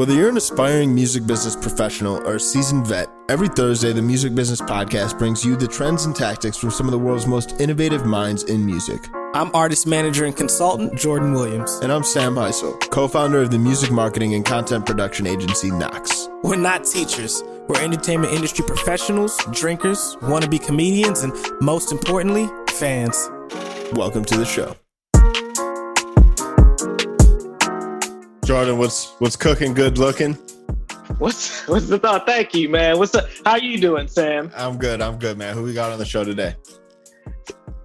Whether you're an aspiring music business professional or a seasoned vet, every Thursday the Music Business Podcast brings you the trends and tactics from some of the world's most innovative minds in music. I'm artist manager and consultant Jordan Williams. And I'm Sam Heisel, co founder of the music marketing and content production agency Knox. We're not teachers, we're entertainment industry professionals, drinkers, wannabe comedians, and most importantly, fans. Welcome to the show. Jordan, what's what's cooking? Good looking. What's what's the thought? Thank you, man. What's up? how you doing, Sam? I'm good. I'm good, man. Who we got on the show today?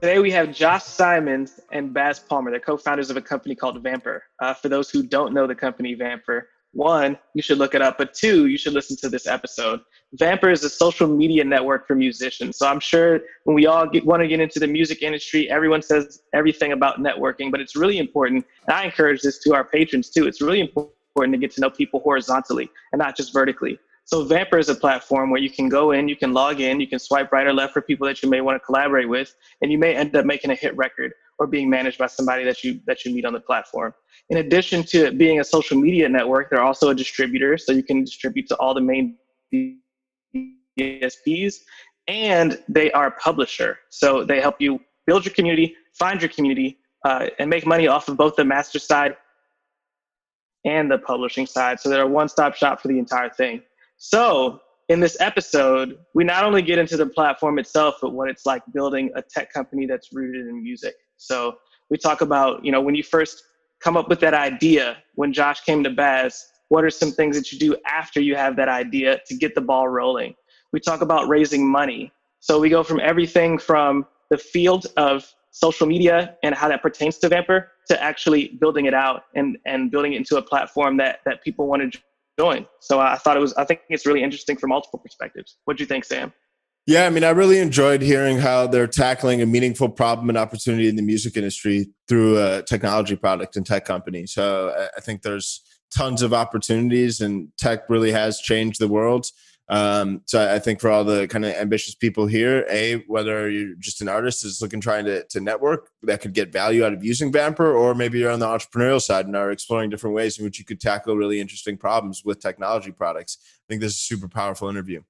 Today we have Josh Simons and Baz Palmer. They're co-founders of a company called Vampr. Uh, for those who don't know the company Vampr, one, you should look it up, but two, you should listen to this episode. Vampr is a social media network for musicians. So I'm sure when we all want to get into the music industry, everyone says everything about networking, but it's really important. And I encourage this to our patrons too. It's really important to get to know people horizontally and not just vertically. So Vampr is a platform where you can go in, you can log in, you can swipe right or left for people that you may want to collaborate with, and you may end up making a hit record or being managed by somebody that you that you meet on the platform. In addition to being a social media network, they're also a distributor, so you can distribute to all the main DSPs, and they are a publisher. So they help you build your community, find your community, uh, and make money off of both the master side and the publishing side. So they're a one-stop shop for the entire thing. So in this episode, we not only get into the platform itself, but what it's like building a tech company that's rooted in music. So we talk about, you know, when you first come up with that idea, when Josh came to Baz, what are some things that you do after you have that idea to get the ball rolling? We talk about raising money. So we go from everything from the field of social media and how that pertains to Vampr to actually building it out and, and building it into a platform that, that people want to join. So I thought it was, I think it's really interesting from multiple perspectives. What do you think, Sam? Yeah, I mean, I really enjoyed hearing how they're tackling a meaningful problem and opportunity in the music industry through a technology product and tech company. So I think there's tons of opportunities, and tech really has changed the world. Um, so I think for all the kind of ambitious people here, a whether you're just an artist is looking trying to, to network that could get value out of using Vampr, or maybe you're on the entrepreneurial side and are exploring different ways in which you could tackle really interesting problems with technology products. I think this is a super powerful interview.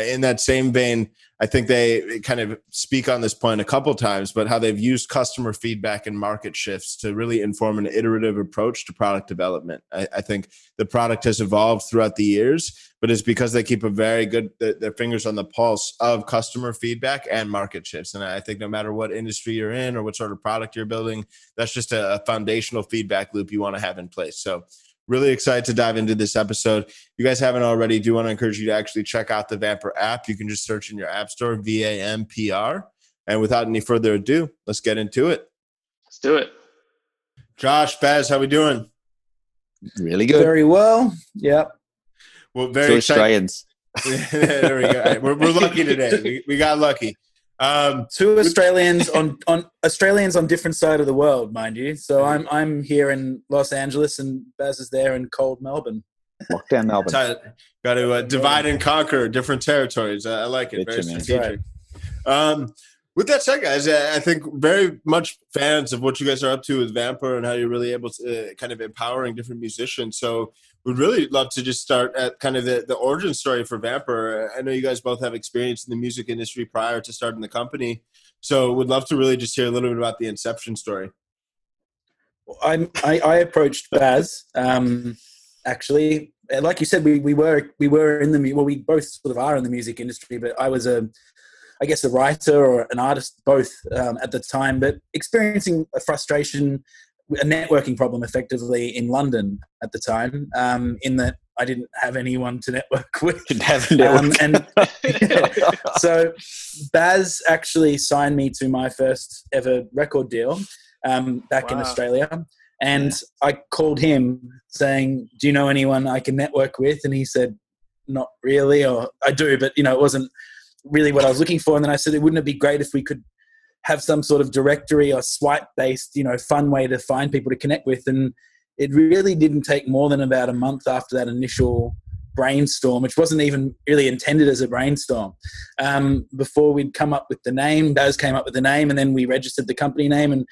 In that same vein, I think they kind of speak on this point a couple times, but how they've used customer feedback and market shifts to really inform an iterative approach to product development. I, I think the product has evolved throughout the years, but it's because they keep a very good their fingers on the pulse of customer feedback and market shifts. And I think no matter what industry you're in or what sort of product you're building, that's just a foundational feedback loop you want to have in place. So Really excited to dive into this episode. If you guys haven't already, do want to encourage you to actually check out the Vampr app. You can just search in your app store, V A M P R. And without any further ado, let's get into it. Let's do it. Josh, Baz, how we doing? Really good. Very well. Yep. Well, very Australians. there we go. We're, we're lucky today. We, we got lucky. Um, Two Australians on, on Australians on different side of the world, mind you. So I'm I'm here in Los Angeles, and Baz is there in cold Melbourne. Lockdown Melbourne. Got to uh, divide and conquer different territories. I, I like it. Very strategic. Um, with that said, guys, I think very much fans of what you guys are up to with Vampr and how you're really able to uh, kind of empowering different musicians. So we'd really love to just start at kind of the, the origin story for Vampr. I know you guys both have experience in the music industry prior to starting the company. So would love to really just hear a little bit about the inception story. I, I approached Baz, um, actually. Like you said, we, we were we were in the well, we both sort of are in the music industry, but I was a I guess a writer or an artist both um, at the time, but experiencing a frustration a networking problem effectively in London at the time, um, in that I didn't have anyone to network with. Didn't have a network. Um, and yeah. so Baz actually signed me to my first ever record deal um, back wow. in Australia. And yeah. I called him saying, Do you know anyone I can network with? And he said, Not really, or I do, but you know, it wasn't really what I was looking for. And then I said, Wouldn't it be great if we could have some sort of directory or swipe based, you know, fun way to find people to connect with. And it really didn't take more than about a month after that initial brainstorm, which wasn't even really intended as a brainstorm, um, before we'd come up with the name. Baz came up with the name, and then we registered the company name. And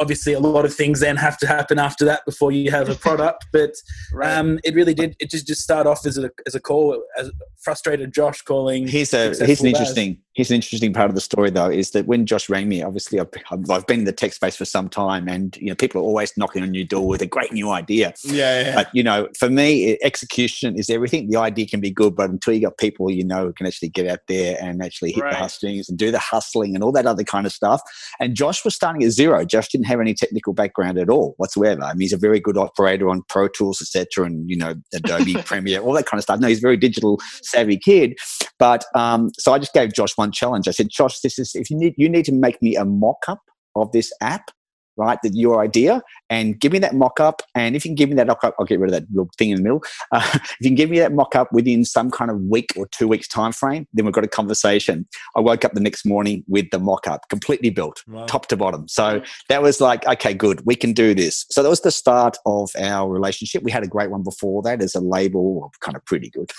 obviously a lot of things then have to happen after that before you have a product but right. um, it really did it just just start off as a as a call as frustrated josh calling here's a here's an interesting here's an interesting part of the story though is that when josh rang me obviously I've, I've been in the tech space for some time and you know people are always knocking on your door with a great new idea yeah, yeah. but you know for me execution is everything the idea can be good but until you got people you know who can actually get out there and actually hit right. the hustings and do the hustling and all that other kind of stuff and josh was starting at zero josh didn't have any technical background at all whatsoever. I mean, he's a very good operator on Pro Tools, etc., and you know Adobe Premiere, all that kind of stuff. No, he's a very digital savvy kid. But um, so I just gave Josh one challenge. I said, Josh, this is if you need you need to make me a mock up of this app right? That your idea, and give me that mock up. And if you can give me that mock up, I'll get rid of that little thing in the middle. Uh, if you can give me that mock up within some kind of week or two weeks time frame, then we've got a conversation. I woke up the next morning with the mock up completely built, wow. top to bottom. So that was like, okay, good, we can do this. So that was the start of our relationship. We had a great one before that as a label, kind of pretty good.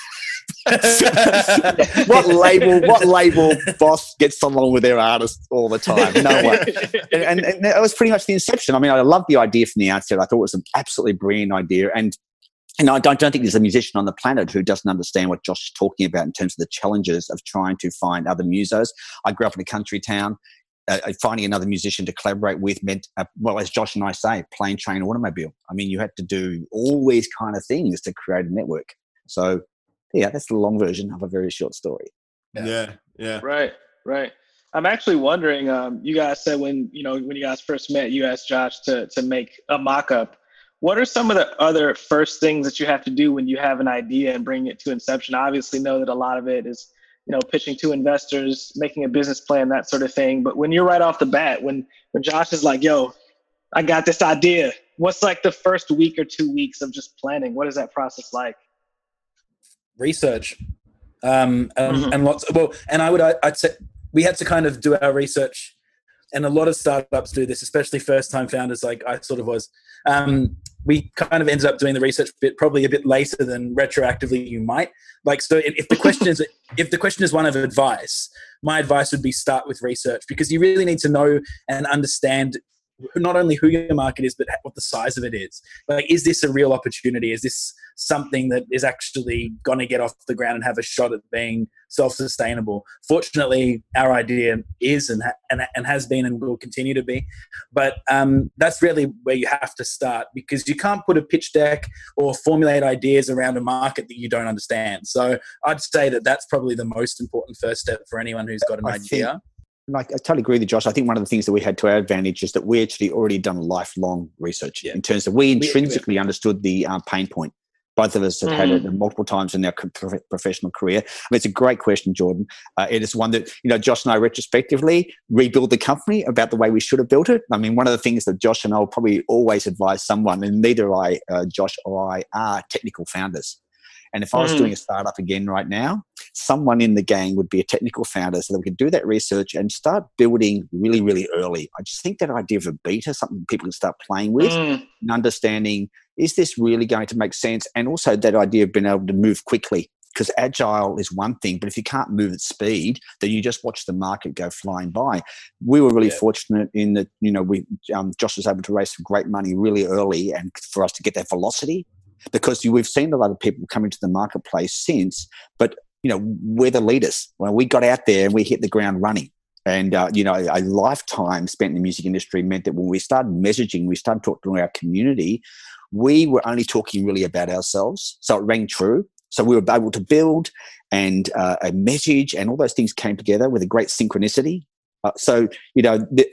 what label? What label boss gets along with their artists all the time? No one. And, and, and that was pretty much the inception. I mean, I loved the idea from the outset. I thought it was an absolutely brilliant idea, and and I don't, don't think there's a musician on the planet who doesn't understand what Josh is talking about in terms of the challenges of trying to find other musos. I grew up in a country town. Uh, uh finding another musician to collaborate with meant, uh, well, as Josh and I say, plane, train, automobile. I mean, you had to do all these kind of things to create a network. So yeah, that's the long version of a very short story. Yeah, yeah. yeah. Right, right. I'm actually wondering. Um, you guys said when you know when you guys first met, you asked Josh to to make a mock-up. What are some of the other first things that you have to do when you have an idea and bring it to inception? I obviously, know that a lot of it is you know pitching to investors, making a business plan, that sort of thing. But when you're right off the bat, when when Josh is like, "Yo, I got this idea," what's like the first week or two weeks of just planning? What is that process like? research um, and, mm-hmm. and lots well and i would i'd say we had to kind of do our research and a lot of startups do this especially first time founders like i sort of was. Um, we kind of ended up doing the research bit probably a bit later than retroactively you might. Like so if the question is if the question is one of advice my advice would be start with research because you really need to know and understand not only who your market is, but what the size of it is. Like, is this a real opportunity? Is this something that is actually going to get off the ground and have a shot at being self-sustainable? Fortunately, our idea is and and, and has been and will continue to be. But um, that's really where you have to start because you can't put a pitch deck or formulate ideas around a market that you don't understand. So I'd say that that's probably the most important first step for anyone who's got an I idea. Think- like I totally agree with you, Josh. I think one of the things that we had to our advantage is that we actually already done lifelong research yeah. in terms of we intrinsically we, understood the um, pain point. Both of us have mm. had it multiple times in their professional career. I mean, it's a great question, Jordan. Uh, it is one that you know Josh and I retrospectively rebuild the company about the way we should have built it. I mean, one of the things that Josh and I will probably always advise someone, and neither I, uh, Josh or I, are technical founders. And if I was mm. doing a startup again right now, someone in the gang would be a technical founder so that we could do that research and start building really, really early. I just think that idea of a beta, something people can start playing with mm. and understanding is this really going to make sense? And also that idea of being able to move quickly. Because agile is one thing, but if you can't move at speed, then you just watch the market go flying by. We were really yeah. fortunate in that, you know, we um, Josh was able to raise some great money really early, and for us to get that velocity because we've seen a lot of people come into the marketplace since, but you know we're the leaders. Well, we got out there and we hit the ground running. And uh, you know, a lifetime spent in the music industry meant that when we started messaging, we started talking to our community. We were only talking really about ourselves, so it rang true. So we were able to build and uh, a message, and all those things came together with a great synchronicity. Uh, so you know, the,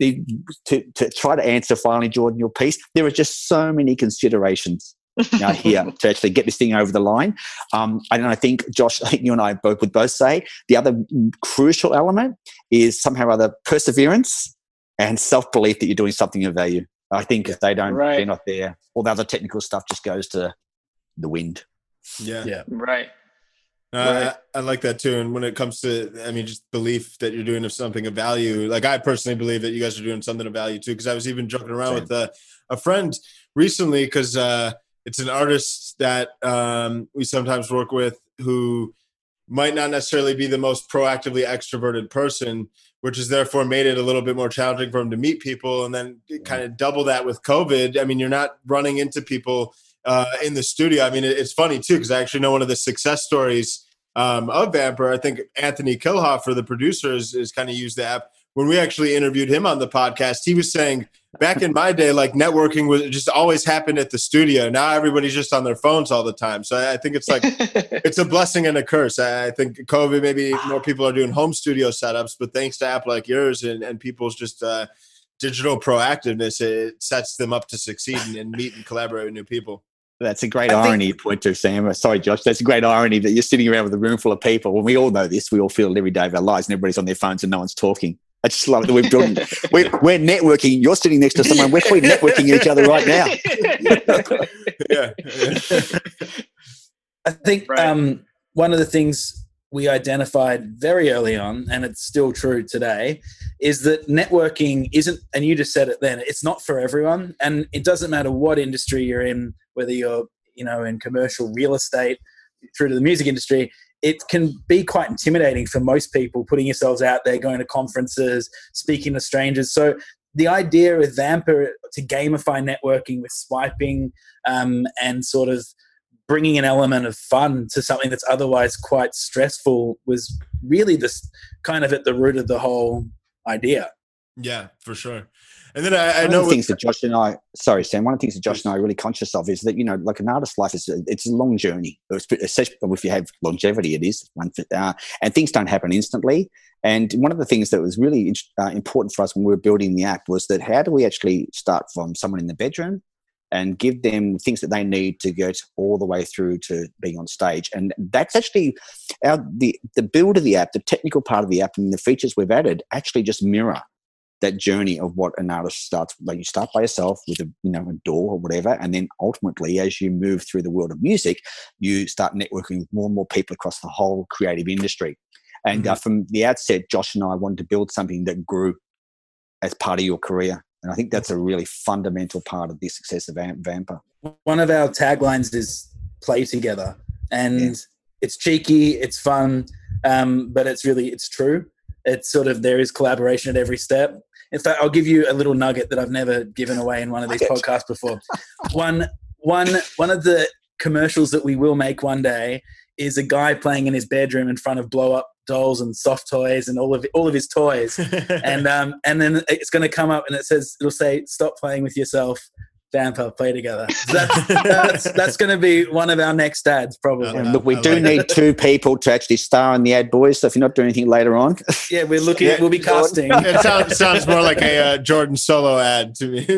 the, to to try to answer finally, Jordan, your piece, there are just so many considerations uh, here to actually get this thing over the line. Um, and I think, Josh, I think you and I both would both say the other crucial element is somehow or other perseverance and self belief that you're doing something of value. I think if they don't, right. they're not there. All the other technical stuff just goes to the wind. Yeah. Yeah. Right. Uh, right. I, I, like that too. And when it comes to, I mean, just belief that you're doing something of value. Like I personally believe that you guys are doing something of value too. Because I was even joking around Same. with a, a friend recently because uh, it's an artist that um, we sometimes work with who might not necessarily be the most proactively extroverted person which has therefore made it a little bit more challenging for him to meet people. And then kind of double that with COVID. I mean, you're not running into people uh, in the studio. I mean, it's funny too because I actually know one of the success stories um, of Vampr. I think Anthony Kilhoffer, the producer, is, is kind of used the app. When we actually interviewed him on the podcast, he was saying back in my day, like networking was just always happened at the studio. Now everybody's just on their phones all the time. So I think it's like it's a blessing and a curse. I think COVID, maybe more people are doing home studio setups, but thanks to app like yours and, and people's just uh, digital proactiveness, it sets them up to succeed and, and meet and collaborate with new people. That's a great I irony think, point to Sam. Sorry, Josh. That's a great irony that you're sitting around with a room full of people. When we all know this, we all feel it every day of our lives, and everybody's on their phones and no one's talking. I just love that we're building. we're, we're networking. You're sitting next to someone. We're, we're networking each other right now. yeah. I think right. um, one of the things we identified very early on, and it's still true today, is that networking isn't, and you just said it then, it's not for everyone. And it doesn't matter what industry you're in, whether you're, you know, in commercial real estate through to the music industry, it can be quite intimidating for most people putting yourselves out there, going to conferences, speaking to strangers. So the idea with Vampr to gamify networking with swiping um, and sort of bringing an element of fun to something that's otherwise quite stressful was really this kind of at the root of the whole idea. Yeah, for sure. And then I, I know the things that Josh and I, sorry, Sam, one of the things that Josh and I are really conscious of is that, you know, like an artist's life is, a, it's a long journey, especially if you have longevity, it is. Uh, and things don't happen instantly. And one of the things that was really uh, important for us when we were building the app was that how do we actually start from someone in the bedroom and give them things that they need to get all the way through to being on stage. And that's actually our the the build of the app, the technical part of the app, and the features we've added actually just mirror that journey of what an artist starts like you start by yourself with a you know a DAW or whatever and then ultimately as you move through the world of music you start networking with more and more people across the whole creative industry and uh, mm-hmm. uh, from the outset josh and i wanted to build something that grew as part of your career and I think that's a really fundamental part of the success of Vampr. One of our taglines is play together. And yeah. it's cheeky, it's fun, um, but it's really, it's true. It's sort of, there is collaboration at every step. In fact, I'll give you a little nugget that I've never given away in one of these podcasts before. one, one, one of the commercials that we will make one day is a guy playing in his bedroom in front of blow up dolls and soft toys and all of all of his toys, and um, and then it's going to come up and it says it'll say stop playing with yourself Vampr play together. That's, that's, that's going to be one of our next ads, probably. look, we do need two people to actually star in the ad, boys. So if you're not doing anything later on, yeah, we're looking. Yeah, we'll be casting. It sounds, sounds more like a uh, Jordan Solo ad to me.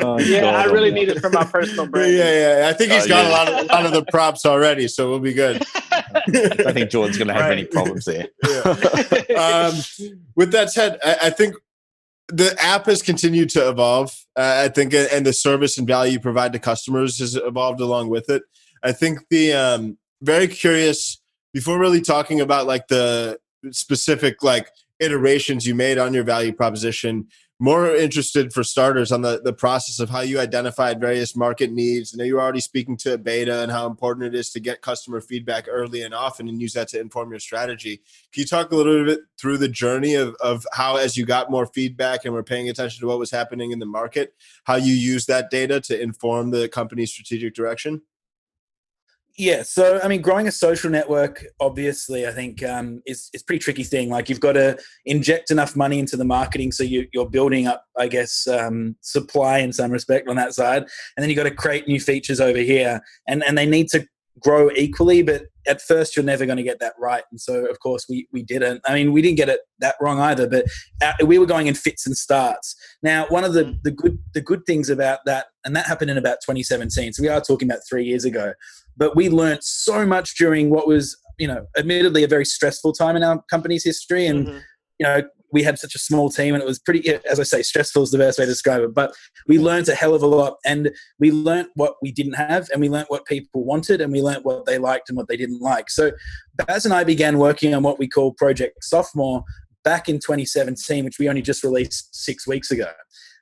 oh, yeah, God. I really need it for my personal brand. Yeah, yeah. I think he's oh, got yeah. a lot of a lot of the props already, so we'll be good. I think Jordan's going to have right. any problems there. Yeah. Um, with that said, I, I think the app has continued to evolve. Uh, I think, and the service and value you provide to customers has evolved along with it. I think the um, very curious before really talking about like the specific like iterations you made on your value proposition more interested for starters on the, the process of how you identified various market needs. I know you're already speaking to beta and how important it is to get customer feedback early and often and use that to inform your strategy. Can you talk a little bit through the journey of, of how, as you got more feedback and were paying attention to what was happening in the market, how you use that data to inform the company's strategic direction? Yeah, so I mean, growing a social network, obviously, I think um, is is pretty tricky thing. Like you've got to inject enough money into the marketing, so you, you're building up, I guess, um, supply in some respect on that side, and then you have got to create new features over here, and and they need to grow equally. But at first, you're never going to get that right, and so of course we we didn't. I mean, we didn't get it that wrong either, but uh, we were going in fits and starts. Now, one of the the good the good things about that, and that happened in about 2017. So we are talking about three years ago but we learned so much during what was, you know, admittedly a very stressful time in our company's history. And, mm-hmm. you know, we had such a small team and it was pretty, as I say, stressful is the best way to describe it. But we learned a hell of a lot and we learned what we didn't have and we learned what people wanted and we learned what they liked and what they didn't like. So Baz and I began working on what we call Project Sophomore back in 2017, which we only just released six weeks ago.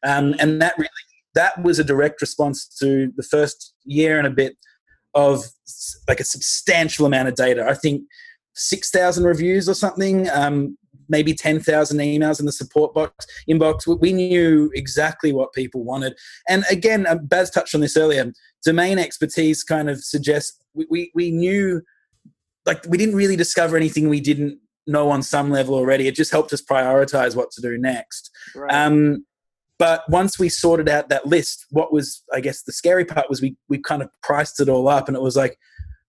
Um, and that really, that was a direct response to the first year and a bit of like a substantial amount of data. I think 6,000 reviews or something. Um, maybe 10,000 emails in the support box inbox. We knew exactly what people wanted. And again, uh, Baz touched on this earlier. Domain expertise kind of suggests we, we, we knew, like, we didn't really discover anything we didn't know on some level already. It just helped us prioritize what to do next. Right. Um, but once we sorted out that list, what was, I guess, the scary part was we, we kind of priced it all up and it was like,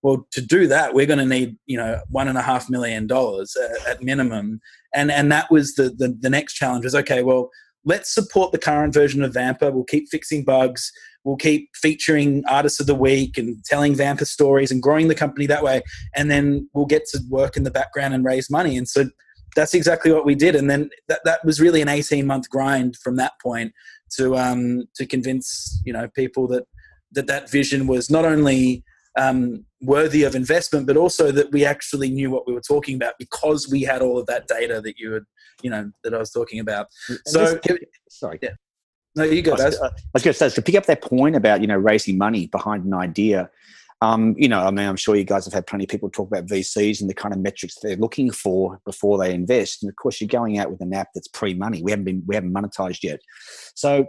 well, to do that, we're going to need, you know, one and a half million dollars at, minimum. And, and that was the, the, the next challenge was, okay, well, let's support the current version of Vampr. We'll keep fixing bugs. We'll keep featuring artists of the week and telling Vampr stories and growing the company that way. And then we'll get to work in the background and raise money. And so that's exactly what we did. And then that, that was really an 18 month grind from that point to, um, to convince, you know, people that, that that vision was not only um, worthy of investment, but also that we actually knew what we were talking about because we had all of that data that you had, you know, that I was talking about. And so, sorry. Yeah. No, you go. I was, I was going to say to pick up that point about you know raising money behind an idea. Um, you know, I mean, I'm sure you guys have had plenty of people talk about VCs and the kind of metrics they're looking for before they invest. And of course, you're going out with an app that's pre-money. We haven't been, we haven't monetized yet. So,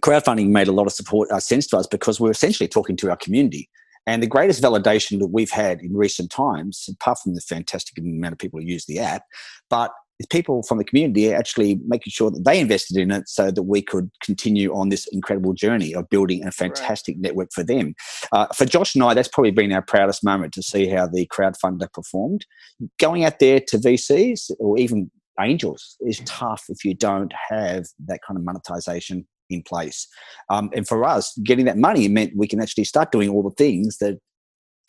crowdfunding made a lot of support uh, sense to us because we're essentially talking to our community. And the greatest validation that we've had in recent times, apart from the fantastic amount of people who use the app, but people from the community actually making sure that they invested in it so that we could continue on this incredible journey of building a fantastic right. network for them. Uh, for Josh and I, that's probably been our proudest moment to see how the crowdfunder performed. Going out there to VCs or even angels is tough if you don't have that kind of monetization in place. Um, and for us, getting that money meant we can actually start doing all the things that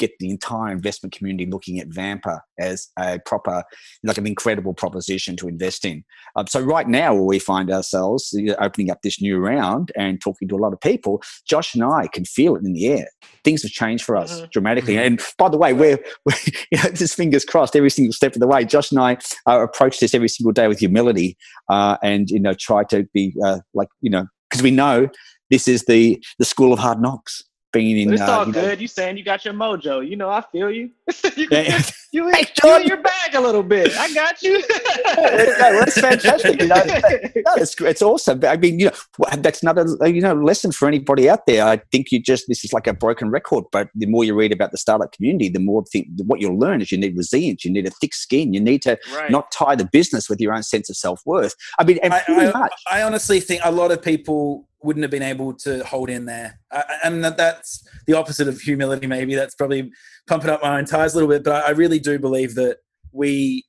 get the entire investment community looking at Vampr as a proper, like an incredible proposition to invest in. Um, so right now, we find ourselves opening up this new round and talking to a lot of people, Josh and I can feel it in the air. Things have changed for us mm-hmm. dramatically. Mm-hmm. And by the way, we're, we're you know, just fingers crossed every single step of the way. Josh and I uh, approach this every single day with humility uh, and you know try to be uh, like you know because we know this is the the school of hard knocks being in. But it's uh, all good. Know, you saying you got your mojo. You know, I feel you. you, you, you, hey, you in your bag a little bit. I got you. no, that's fantastic. You know, no, it's, it's awesome. I mean, you know, that's another you know lesson for anybody out there. I think you just this is like a broken record. But the more you read about the startup community, the more think, what you'll learn is you need resilience. You need a thick skin. You need to right. not tie the business with your own sense of self worth. I mean, I, I, I honestly think a lot of people wouldn't have been able to hold in there. I, and that, that's the opposite of humility, maybe. That's probably pumping up my own tires a little bit. But I, I really do believe that we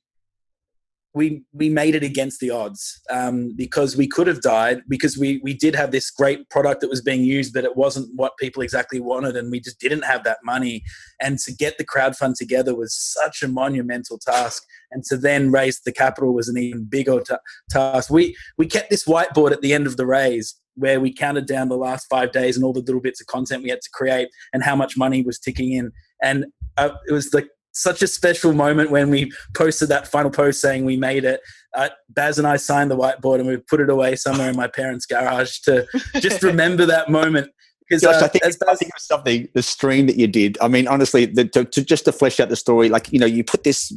we we made it against the odds um, because we could have died because we we did have this great product that was being used, but it wasn't what people exactly wanted, and we just didn't have that money. And to get the crowd fund together was such a monumental task, and to then raise the capital was an even bigger task. We we kept this whiteboard at the end of the raise where we counted down the last five days and all the little bits of content we had to create and how much money was ticking in. And uh, it was like such a special moment when we posted that final post saying we made it. Uh, Baz and I signed the whiteboard and we put it away somewhere in my parents' garage to just remember that moment because Josh, uh, I think, as, I think it was something the stream that you did. I mean, honestly, the, to, to, just to flesh out the story, like you know, you put this,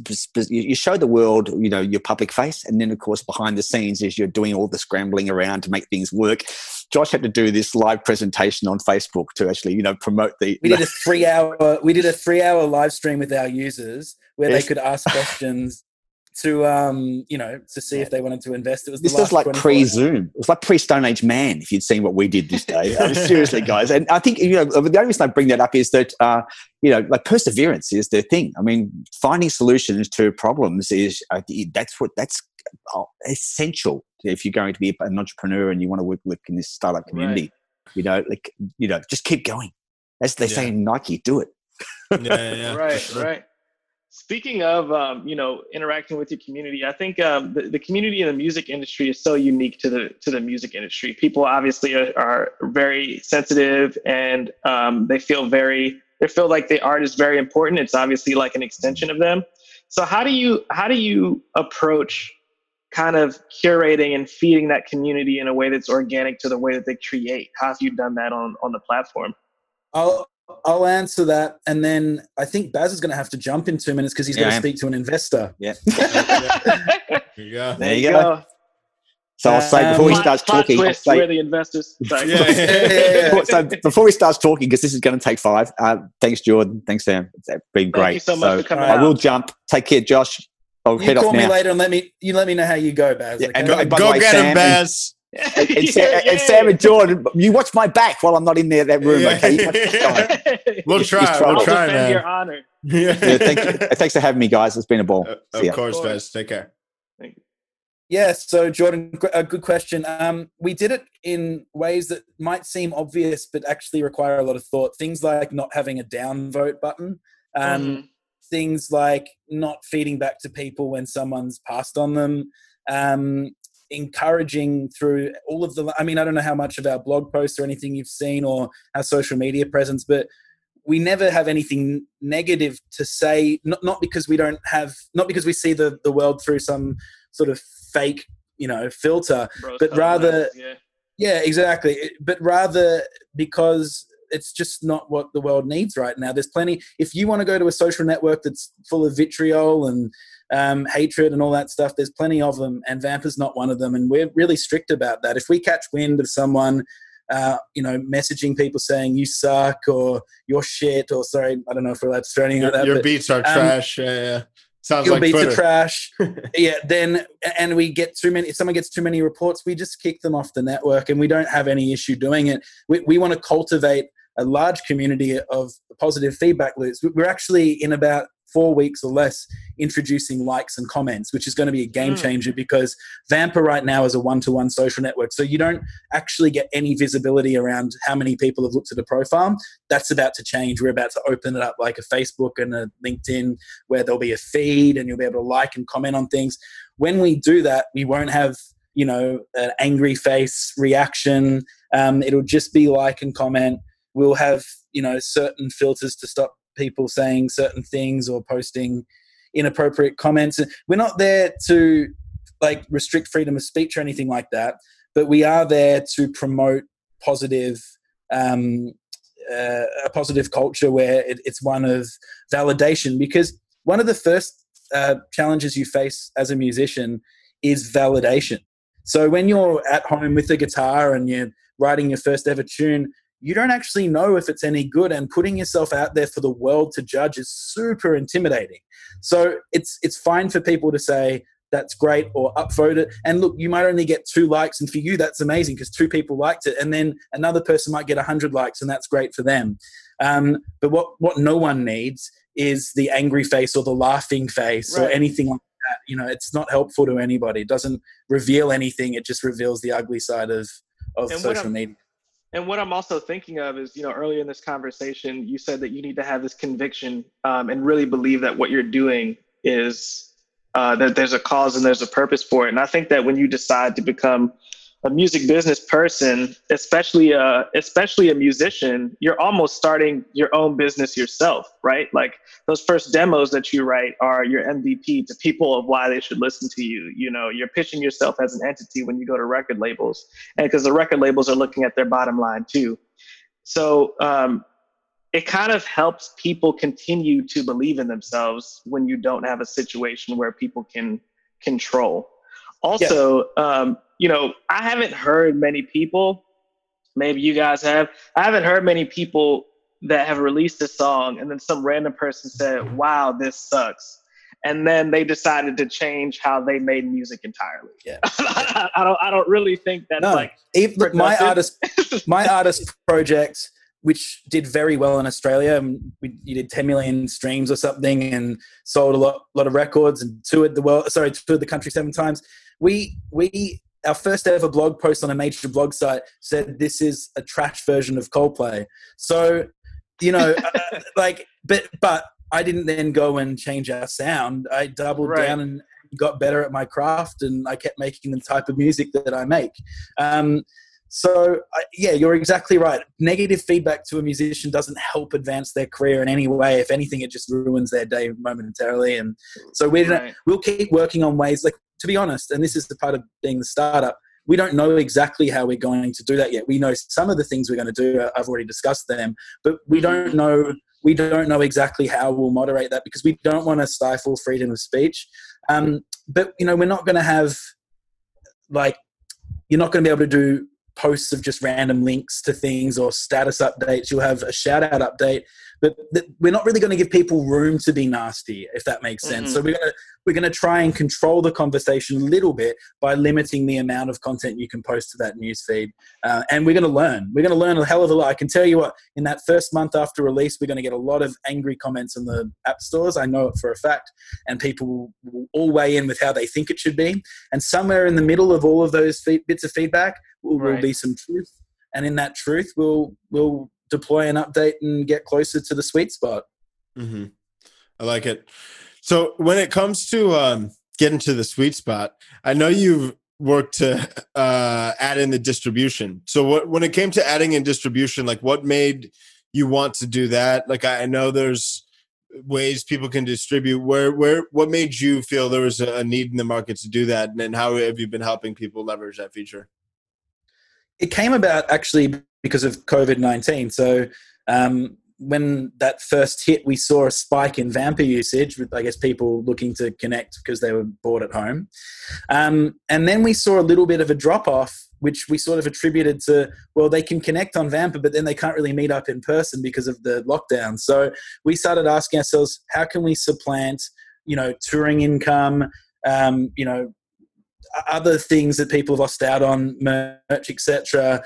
you show the world, you know, your public face, and then of course behind the scenes is you're doing all the scrambling around to make things work. Josh had to do this live presentation on Facebook to actually, you know, promote the. We did a three hour. We did a three hour live stream with our users where yes. they could ask questions to um, you know to see if they wanted to invest. It was this was like pre Zoom. It was like pre Stone Age Man. If you'd seen what we did this day, I mean, seriously, guys. And I think you know the only reason I bring that up is that uh, you know like perseverance is the thing. I mean, finding solutions to problems is uh, that's what that's uh, essential if you're going to be an entrepreneur and you want to work, work in this startup community. Right. You know, like you know, just keep going. As they yeah. say in Nike, do it. yeah, yeah, yeah, right, right. Speaking of, um, you know, interacting with your community, I think um, the, the community in the music industry is so unique to the to the music industry. People obviously are, are very sensitive and um, they feel very they feel like the art is very important. It's obviously like an extension of them. So how do you how do you approach kind of curating and feeding that community in a way that's organic to the way that they create? How have you done that on on the platform? I'll I'll answer that, and then I think Baz is going to have to jump in two minutes because he's Yeah, going to speak to an investor. Yeah. There you go. There you go. So I'll say before he Um, starts Plot talking, I'll twist, say, we're the investors. Sorry. Yeah, yeah, yeah, yeah. so before he starts talking, because this is going to take five. Uh, thanks, Jordan. Thanks, Sam. It's been great. you so much for coming I out. will jump. Take care, Josh. I'll You head call me later and let me you let me know how you go, Baz. Yeah, okay? and Go, by the go way, get Sam him, and- Baz. And, and Sam, and Sam and Jordan, you watch my back while I'm not in there that room. Yeah. Okay. You watch this guy. We'll try. just try. We'll I'll try, defend your honor. Yeah. Yeah, thank you. Thanks for having me, guys. It's been a ball. Of ya. course, Of course. Baz. Take care. Yeah, so Jordan, a good question. Um, we did it in ways that might seem obvious, but actually require a lot of thought. Things like not having a downvote button, um, Mhm. things like not feeding back to people when someone's passed on them, um, encouraging through all of the. I mean, I don't know how much of our blog posts or anything you've seen or our social media presence, but we never have anything negative to say. Not not because we don't have, not because we see the the world through some sort of fake, you know, filter. Bros but rather- yeah. Yeah, exactly. But rather because it's just not what the world needs right now. There's plenty. If you want to go to a social network that's full of vitriol and um, hatred and all that stuff, there's plenty of them, and Vampr's not one of them. And we're really strict about that. If we catch wind of someone, uh, you know, messaging people saying you suck or you're shit or sorry, I don't know if we're allowed to throw anything Your, like that. your but- beats are um, trash. Yeah, yeah. Sounds your like beats Twitter. are trash. yeah, then and we get too many. If someone gets too many reports, we just kick them off the network, and we don't have any issue doing it. We we want to cultivate a large community of positive feedback loops. We're actually in about four weeks or less introducing likes and comments, which is going to be a game Mm. changer because Vampr right now is a one-to-one social network, so you don't actually get any visibility around how many people have looked at a profile. That's about to change. We're about to open it up like a Facebook and a LinkedIn where there'll be a feed and you'll be able to like and comment on things. When we do that, we won't have you know an angry face reaction. Um, it'll just be like and comment. We'll have you know certain filters to stop people saying certain things or posting inappropriate comments. We're not there to like restrict freedom of speech or anything like that, but we are there to promote positive. Um, uh, a positive culture where it, it's one of validation because one of the first uh, challenges you face as a musician is validation. So when you're at home with a guitar and you're writing your first ever tune, you don't actually know if it's any good, and putting yourself out there for the world to judge is super intimidating. So it's it's fine for people to say that's great or upvote it. And look, you might only get two likes, and for you that's amazing because two people liked it, and then another person might get a hundred likes, and that's great for them. Um, but what what no one needs is the angry face or the laughing face or anything like that. You know, it's not helpful to anybody. It doesn't reveal anything. It just reveals the ugly side of of And social media. And what I'm also thinking of is, you know, earlier in this conversation, you said that you need to have this conviction um, and really believe that what you're doing is uh, that there's a cause and there's a purpose for it. And I think that when you decide to become a music business person, especially a especially a musician, you're almost starting your own business yourself, right? Like those first demos that you write are your MVP to people of why they should listen to you. You know, you're pitching yourself as an entity when you go to record labels, and because the record labels are looking at their bottom line too. So um, it kind of helps people continue to believe in themselves when you don't have a situation where people can control. Also, um, you know, I haven't heard many people, maybe you guys have, I haven't heard many people that have released a song and then some random person said, wow, this sucks. And then they decided to change how they made music entirely. Yeah. I don't I don't really think that's No. like Even, my artist, my artist project, which did very well in Australia, and we you did 10 million streams or something, and sold a lot, lot of records, and toured the world. Sorry, toured the country seven times. We we our first ever blog post on a major blog site said this is a trash version of Coldplay. So, you know, uh, like, but but I didn't then go and change our sound. I doubled Right. down and got better at my craft, and I kept making the type of music that I make. Um, so I yeah, you're exactly right. Negative feedback to a musician doesn't help advance their career in any way. If anything, it just ruins their day momentarily. And so we're Right. we'll keep working on ways like to be honest and this is the part of being the startup we don't know exactly how we're going to do that yet. We know some of the things we're going to do. Uh, I've already discussed them, but we don't know we don't know exactly how we'll moderate that because we don't want to stifle freedom of speech. Um, but you know, we're not going to have like you're not going to be able to do posts of just random links to things or status updates. You'll have a shout out update but we're not really going to give people room to be nasty if that makes sense. Mm-hmm. so we're going to we're going to try and control the conversation a little bit by limiting the amount of content you can post to that newsfeed. Uh, and we're going to learn. We're going to learn a hell of a lot. I can tell you what in that first month after release we're going to get a lot of angry comments in the app stores. I know it for a fact. And people will all weigh in with how they think it should be. And somewhere in the middle of all of those bits of feedback will, right. will be some truth. And in that truth we'll we'll deploy an update and get closer to the sweet spot. Mm-hmm. I like it. So when it comes to um, getting to the sweet spot, I know you've worked to uh, add in the distribution. So what, when it came to adding in distribution, like what made you want to do that? Like I, I know there's ways people can distribute. Where where what made you feel there was a need in the market to do that, and how have you been helping people leverage that feature? It came about actually because of COVID 19. So, um, when that first hit, we saw a spike in Vampr usage, with I guess people looking to connect because they were bored at home. Um, and then we saw a little bit of a drop off, which we sort of attributed to, well, they can connect on Vampr, but then they can't really meet up in person because of the lockdown. So we started asking ourselves, how can we supplant, you know, touring income, um, you know, other things that people have lost out on, merch, etc.,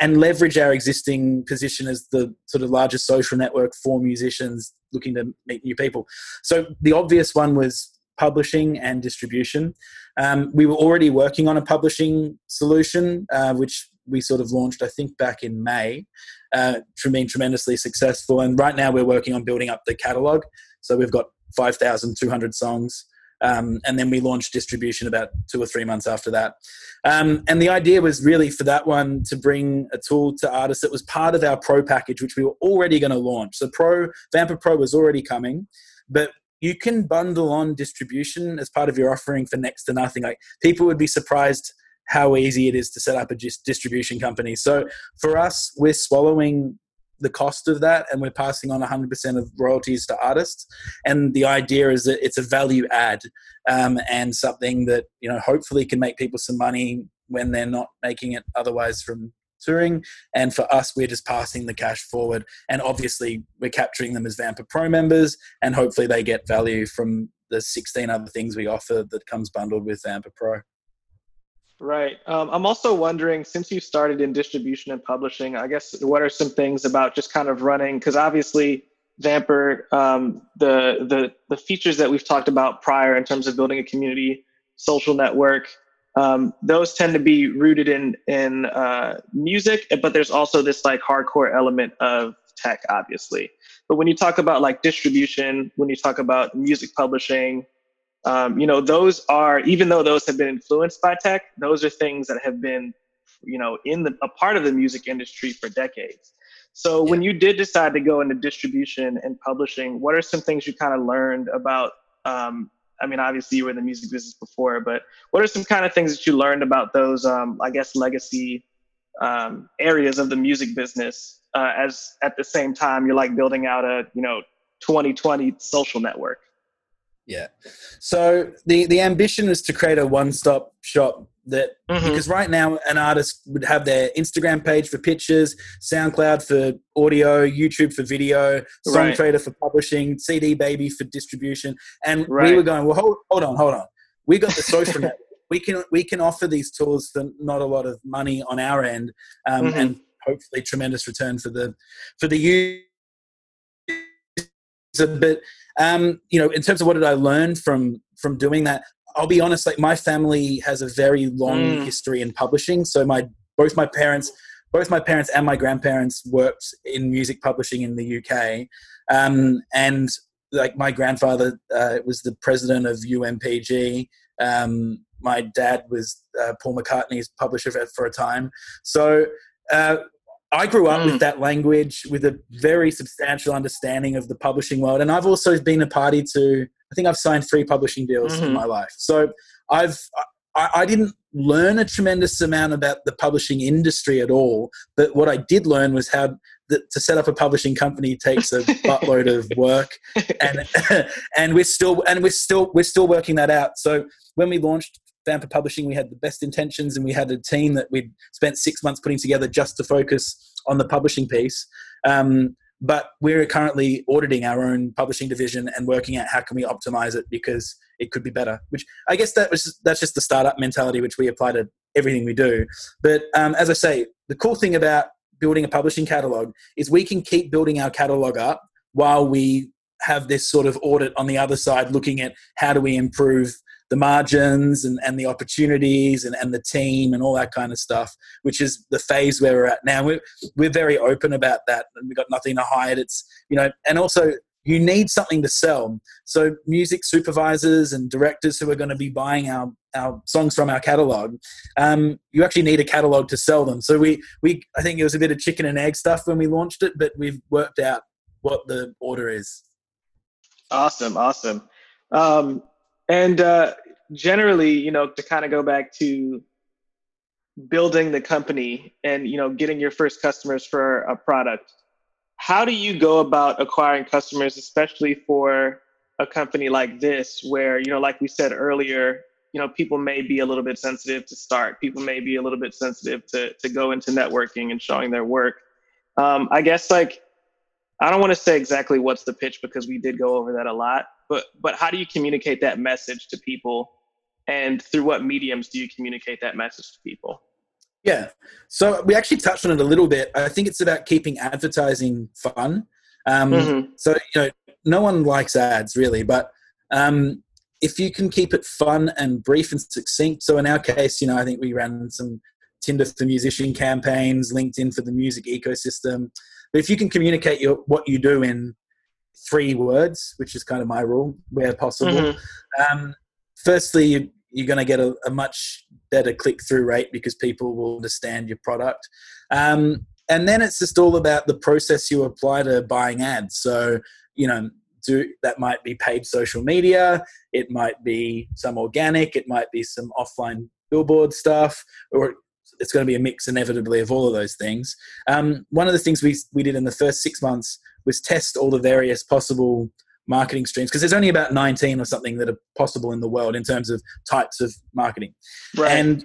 and leverage our existing position as the sort of largest social network for musicians looking to meet new people. So the obvious one was publishing and distribution. Um, we were already working on a publishing solution, uh, which we sort of launched, I think, back in May, uh, being tremendously successful. And right now we're working on building up the catalog. So we've got 5,200 songs. Um, and then we launched distribution about two or three months after that. Um, and the idea was really for that one to bring a tool to artists that was part of our Pro package, which we were already going to launch. So Pro Vampr Pro was already coming, but you can bundle on distribution as part of your offering for next to nothing. Like people would be surprised how easy it is to set up a distribution company. So for us, we're swallowing the cost of that and we're passing on 100% of royalties to artists. And the idea is that it's a value add um, and something that you know hopefully can make people some money when they're not making it otherwise from touring. And for us we're just passing the cash forward. And obviously we're capturing them as Vampr pro members and hopefully they get value from the 16 other things we offer that comes bundled with Vampr pro Right. Um, I'm also wondering, since you started in distribution and publishing, I guess what are some things about just kind of running? Because obviously, Vampr, um, the the the features that we've talked about prior in terms of building a community, social network, um, those tend to be rooted in in uh, music, but there's also this like hardcore element of tech, obviously. But when you talk about like distribution, when you talk about music publishing, um, you know those are even though those have been influenced by tech those are things that have been you know in the a part of the music industry for decades so yeah. when you did decide to go into distribution and publishing what are some things you kind of learned about um, i mean obviously you were in the music business before but what are some kind of things that you learned about those um, i guess legacy um, areas of the music business uh, as at the same time you're like building out a you know 2020 social network yeah. So the the ambition is to create a one stop shop that mm-hmm. because right now an artist would have their Instagram page for pictures, SoundCloud for audio, YouTube for video, Songtradr right. for publishing, CD Baby for distribution, and right. we were going, well, hold, hold on, hold on, we got the social network. We can we can offer these tools for not a lot of money on our end, um, mm-hmm. and hopefully tremendous return for the for the user. But um, you know, in terms of what did I learn from from doing that, I'll be honest. Like my family has a very long mm. history in publishing. So my both my parents, both my parents and my grandparents worked in music publishing in the UK, um, and like my grandfather uh, was the president of UMPG. Um, my dad was uh, Paul McCartney's publisher for, for a time. So uh, I grew up mm. with that language with a very substantial understanding of the publishing world. And I've also been a party to, I think I've signed three publishing deals mm-hmm. in my life. So I've, I, I didn't learn a tremendous amount about the publishing industry at all. But what I did learn was how that to set up a publishing company takes a buttload of work, and and we're still and we're still we're still working that out. So when we launched Vampr Publishing, we had the best intentions, and we had a team that we'd spent six months putting together just to focus on the publishing piece. Um, but we're currently auditing our own publishing division and working out how can we optimize it because it could be better. Which I guess that was that's just the startup mentality which we apply to everything we do. But um, as I say, the cool thing about building a publishing catalog is we can keep building our catalog up while we have this sort of audit on the other side looking at how do we improve the margins and, and the opportunities and, and the team and all that kind of stuff, which is the phase where we're at now. We're, we're very open about that and we've got nothing to hide. It's, you know, and also you need something to sell. So music supervisors and directors who are going to be buying our, our songs from our catalog, um, you actually need a catalog to sell them. So we, we, I think it was a bit of chicken and egg stuff when we launched it, but we've worked out what the order is. Awesome. Awesome. Um, and uh, generally, you know, to kind of go back to building the company and you know getting your first customers for a product how do you go about acquiring customers especially for a company like this where you know like we said earlier you know people may be a little bit sensitive to start people may be a little bit sensitive to to go into networking and showing their work? Um, i guess like i don't want to say exactly what's the pitch because we did go over that a lot but but how do you communicate that message to people? And through what mediums do you communicate that message to people? Yeah. So we actually touched on it a little bit. I think it's about keeping advertising fun. Um, mm-hmm. so you know no one likes ads really but um, if you can keep it fun and brief and succinct so in our case you know i think we ran some tinder for musician campaigns linkedin for the music ecosystem. But if you can communicate your, what you do in three words, which is kind of my rule where possible. Mm-hmm. Um, firstly, you, you're going to get a, a, much better click through rate because people will understand your product. Um, and then it's just all about the process you apply to buying ads. So, you know, do that might be paid social media, it might be some organic, it might be some offline billboard stuff, or it's going to be a mix inevitably of all of those things. Um, one of the things we we did in the first six months was test all the various possible marketing streams because there's only about 19 or something that are possible in the world in terms of types of marketing. Right. And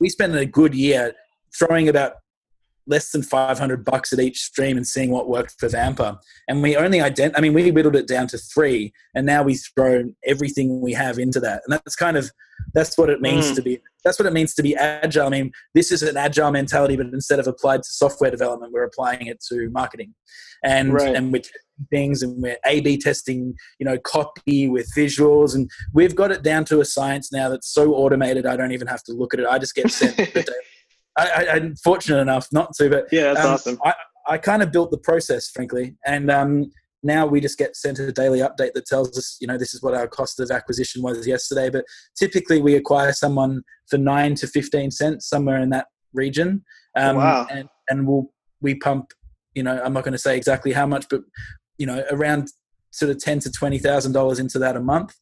we spent a good year throwing about less than 500 bucks at each stream and seeing what worked for Vampr. And we only ident I mean, we whittled it down to three and now we throw everything we have into that. And that's kind of, that's what it means mm. to be, that's what it means to be agile. I mean, this is an agile mentality, but instead of applied to software development, we're applying it to marketing and, right. and we're things and we're A B testing, you know, copy with visuals. And we've got it down to a science now that's so automated. I don't even have to look at it. I just get sent the I, am fortunate enough not to, but yeah, that's um, awesome. I, I kind of built the process, frankly, and um, now we just get sent a daily update that tells us, you know, this is what our cost of acquisition was yesterday. But typically, we acquire someone for nine to fifteen cents, somewhere in that region. Um, wow. And and we'll we pump, you know, I'm not going to say exactly how much, but you know, around sort of ten to twenty thousand dollars into that a month.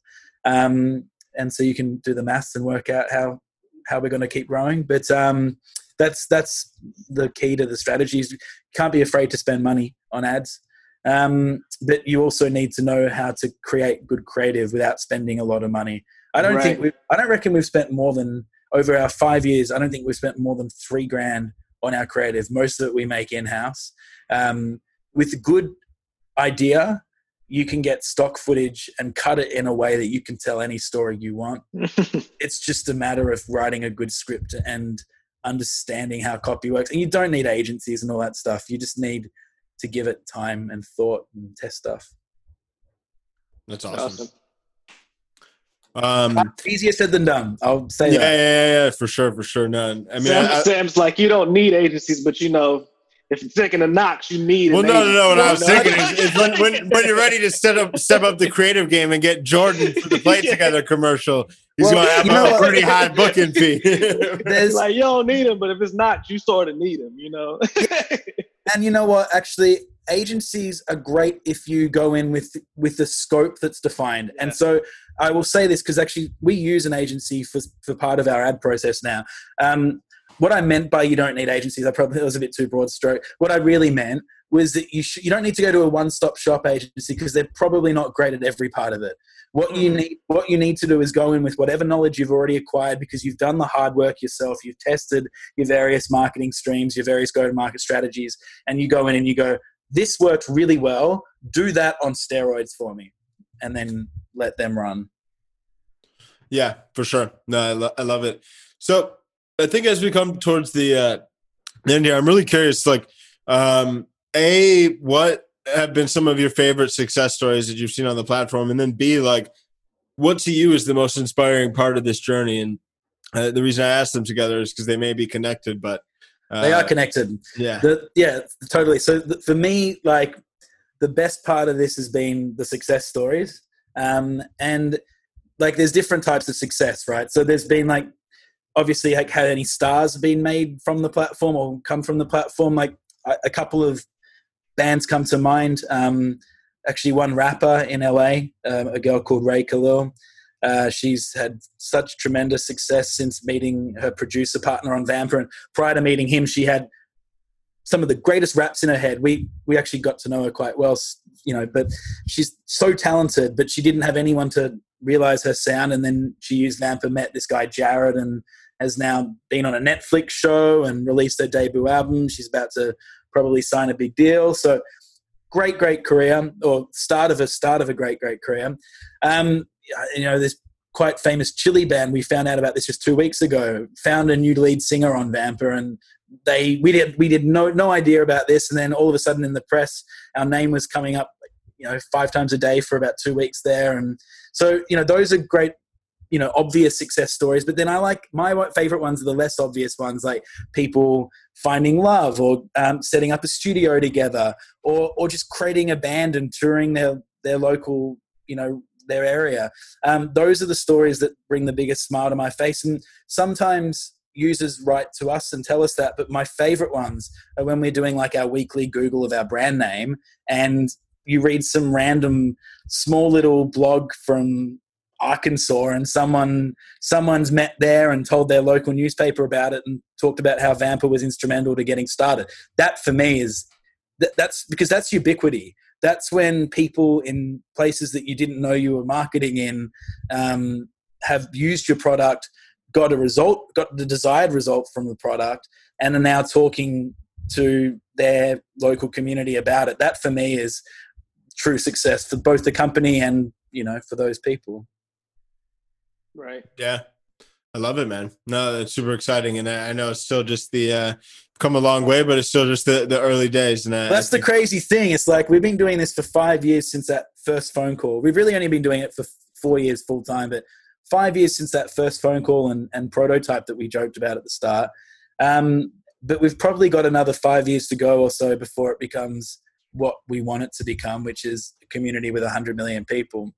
Um, and so you can do the maths and work out how how we're going to keep growing. But um, that's that's the key to the strategies. You can't be afraid to spend money on ads, um, but you also need to know how to create good creative without spending a lot of money. I don't right. think we I don't reckon we've spent more than over our five years. I don't think we've spent more than three grand on our creative. Most of it we make in house. Um, with good idea, you can get stock footage and cut it in a way that you can tell any story you want. it's just a matter of writing a good script and understanding how copy works. And you don't need agencies and all that stuff. You just need to give it time and thought and test stuff. That's awesome. awesome. Um, easier said than done. I'll say yeah, that. Yeah, yeah, yeah, for sure, for sure. None. I mean, Sam, I, Sam's like, you don't need agencies, but you know, if it's taking a Knox, you need. Well, no, no, no. What I was thinking is, is when, when, when, you're ready to set up step up the creative game and get Jordan for the Play yeah. Together commercial. He's well, going to have a pretty high booking fee. There's like you don't need him, but if it's not, you sort of need him. You know. and you know what? Actually, agencies are great if you go in with with the scope that's defined. Yeah. And so I will say this because actually we use an agency for, for part of our ad process now. Um, what I meant by you don't need agencies, I probably was a bit too broad stroke. What I really meant was that you sh- you don't need to go to a one stop shop agency because they're probably not great at every part of it. What you need what you need to do is go in with whatever knowledge you've already acquired because you've done the hard work yourself. You've tested your various marketing streams, your various go to market strategies, and you go in and you go, this worked really well. Do that on steroids for me, and then let them run. Yeah, for sure. No, I, lo- I love it. So I think as we come towards the uh, end here, I'm really curious. Like, um, a what have been some of your favorite success stories that you've seen on the platform, and then b like, what to you is the most inspiring part of this journey? And uh, the reason I asked them together is because they may be connected, but uh, they are connected. Yeah, the, yeah, totally. So th- for me, like the best part of this has been the success stories, um, and like there's different types of success, right? So there's been like obviously like had any stars been made from the platform or come from the platform like a, a couple of bands come to mind. Um, actually one rapper in la um, a girl called Ray Khalil. Uh, she's had such tremendous success since meeting her producer partner on Vampr and prior to meeting him she had some of the greatest raps in her head. We we actually got to know her quite well you know but she's so talented but she didn't have anyone to realize her sound and then she used Vampr met this guy jared and has now been on a Netflix show and released her debut album. She's about to probably sign a big deal. So great, great career, or start of a start of a great, great career. Um, you know, this quite famous Chili band. We found out about this just two weeks ago. Found a new lead singer on Vampr, and they we did we did no no idea about this. And then all of a sudden in the press, our name was coming up. You know, five times a day for about two weeks there, and so you know those are great you know obvious success stories but then i like my favorite ones are the less obvious ones like people finding love or um, setting up a studio together or or just creating a band and touring their their local you know their area. Um, those are the stories that bring the biggest smile to my face and sometimes users write to us and tell us that but my favorite ones are when we're doing like our weekly google of our brand name and you read some random small little blog from Arkansas and someone someone's met there and told their local newspaper about it and talked about how Vampr was instrumental to getting started. That for me is that, that's because that's ubiquity. That's when people in places that you didn't know you were marketing in um, have used your product, got a result, got the desired result from the product, and are now talking to their local community about it. That for me is true success for both the company and you know for those people. Right. Yeah. I love it, man. No, it's super exciting, and I, I know it's still just the uh, come a long way, but it's still just the, the early days. And I, that's I the crazy thing. It's like we've been doing this for five years since that first phone call. We've really only been doing it for four years full time, but five years since that first phone call and, and prototype that we joked about at the start. Um, but we've probably got another five years to go or so before it becomes what we want it to become, which is a community with 100 million people.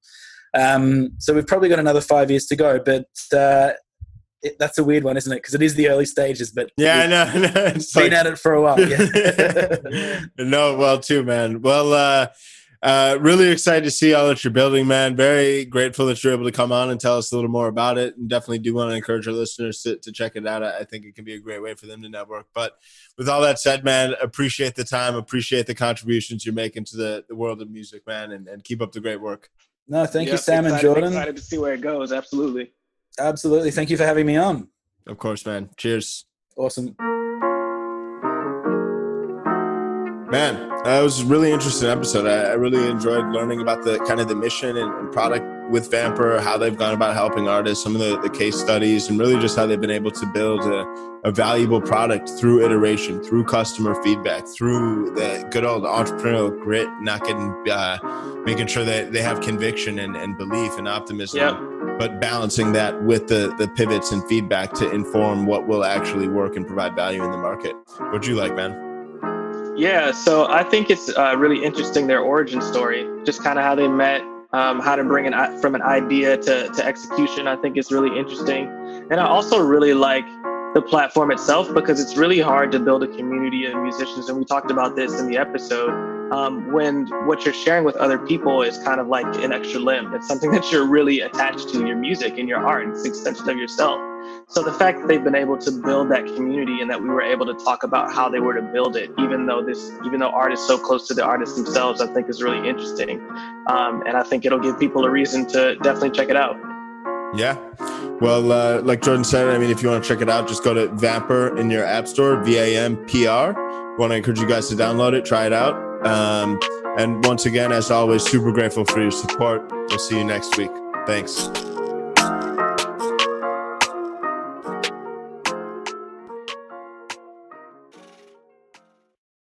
Um, so we've probably got another five years to go, but uh, it, that's a weird one, isn't it? Because it is the early stages, but yeah, I know. No, it's been like, at it for a while. Yeah. no, well, too, man. Well, uh, uh, really excited to see all that you're building, man. Very grateful that you're able to come on and tell us a little more about it. And definitely do want to encourage our listeners to, to check it out. I think it can be a great way for them to network. But with all that said, man, appreciate the time, appreciate the contributions you're making to the, the world of music, man, and, and keep up the great work. No, thank yep, you, Sam excited, and Jordan. I'm excited to see where it goes. Absolutely. Absolutely. Thank you for having me on. Of course, man. Cheers. Awesome. Man, that was a really interesting episode. I, I really enjoyed learning about the kind of the mission and, and, product with Vampr, how they've gone about helping artists, some of the, the case studies, and really just how they've been able to build a, a valuable product through iteration, through customer feedback, through the good old entrepreneurial grit, not getting, uh, making sure that they have conviction and, and belief and optimism. Yep. But balancing that with the, the pivots and feedback to inform what will actually work and provide value in the market. What'd you like, man? Yeah, so I think it's uh, really interesting their origin story, just kind of how they met, um, how to bring an from an idea to, to execution. I think is really interesting, and I also really like the platform itself because it's really hard to build a community of musicians and we talked about this in the episode um, when what you're sharing with other people is kind of like an extra limb. It's something that you're really attached to your music and your art. It's an extension of yourself. So the fact that they've been able to build that community and that we were able to talk about how they were to build it, even though this, even though art is so close to the artists themselves, I think is really interesting. Um, and I think it'll give people a reason to definitely check it out. Yeah. Well, uh, like Jordan said, I mean, if you want to check it out, just go to Vampr in your app store, V A M P R. Want to encourage you guys to download it, try it out. Um, and once again, as always, super grateful for your support. We'll see you next week. Thanks.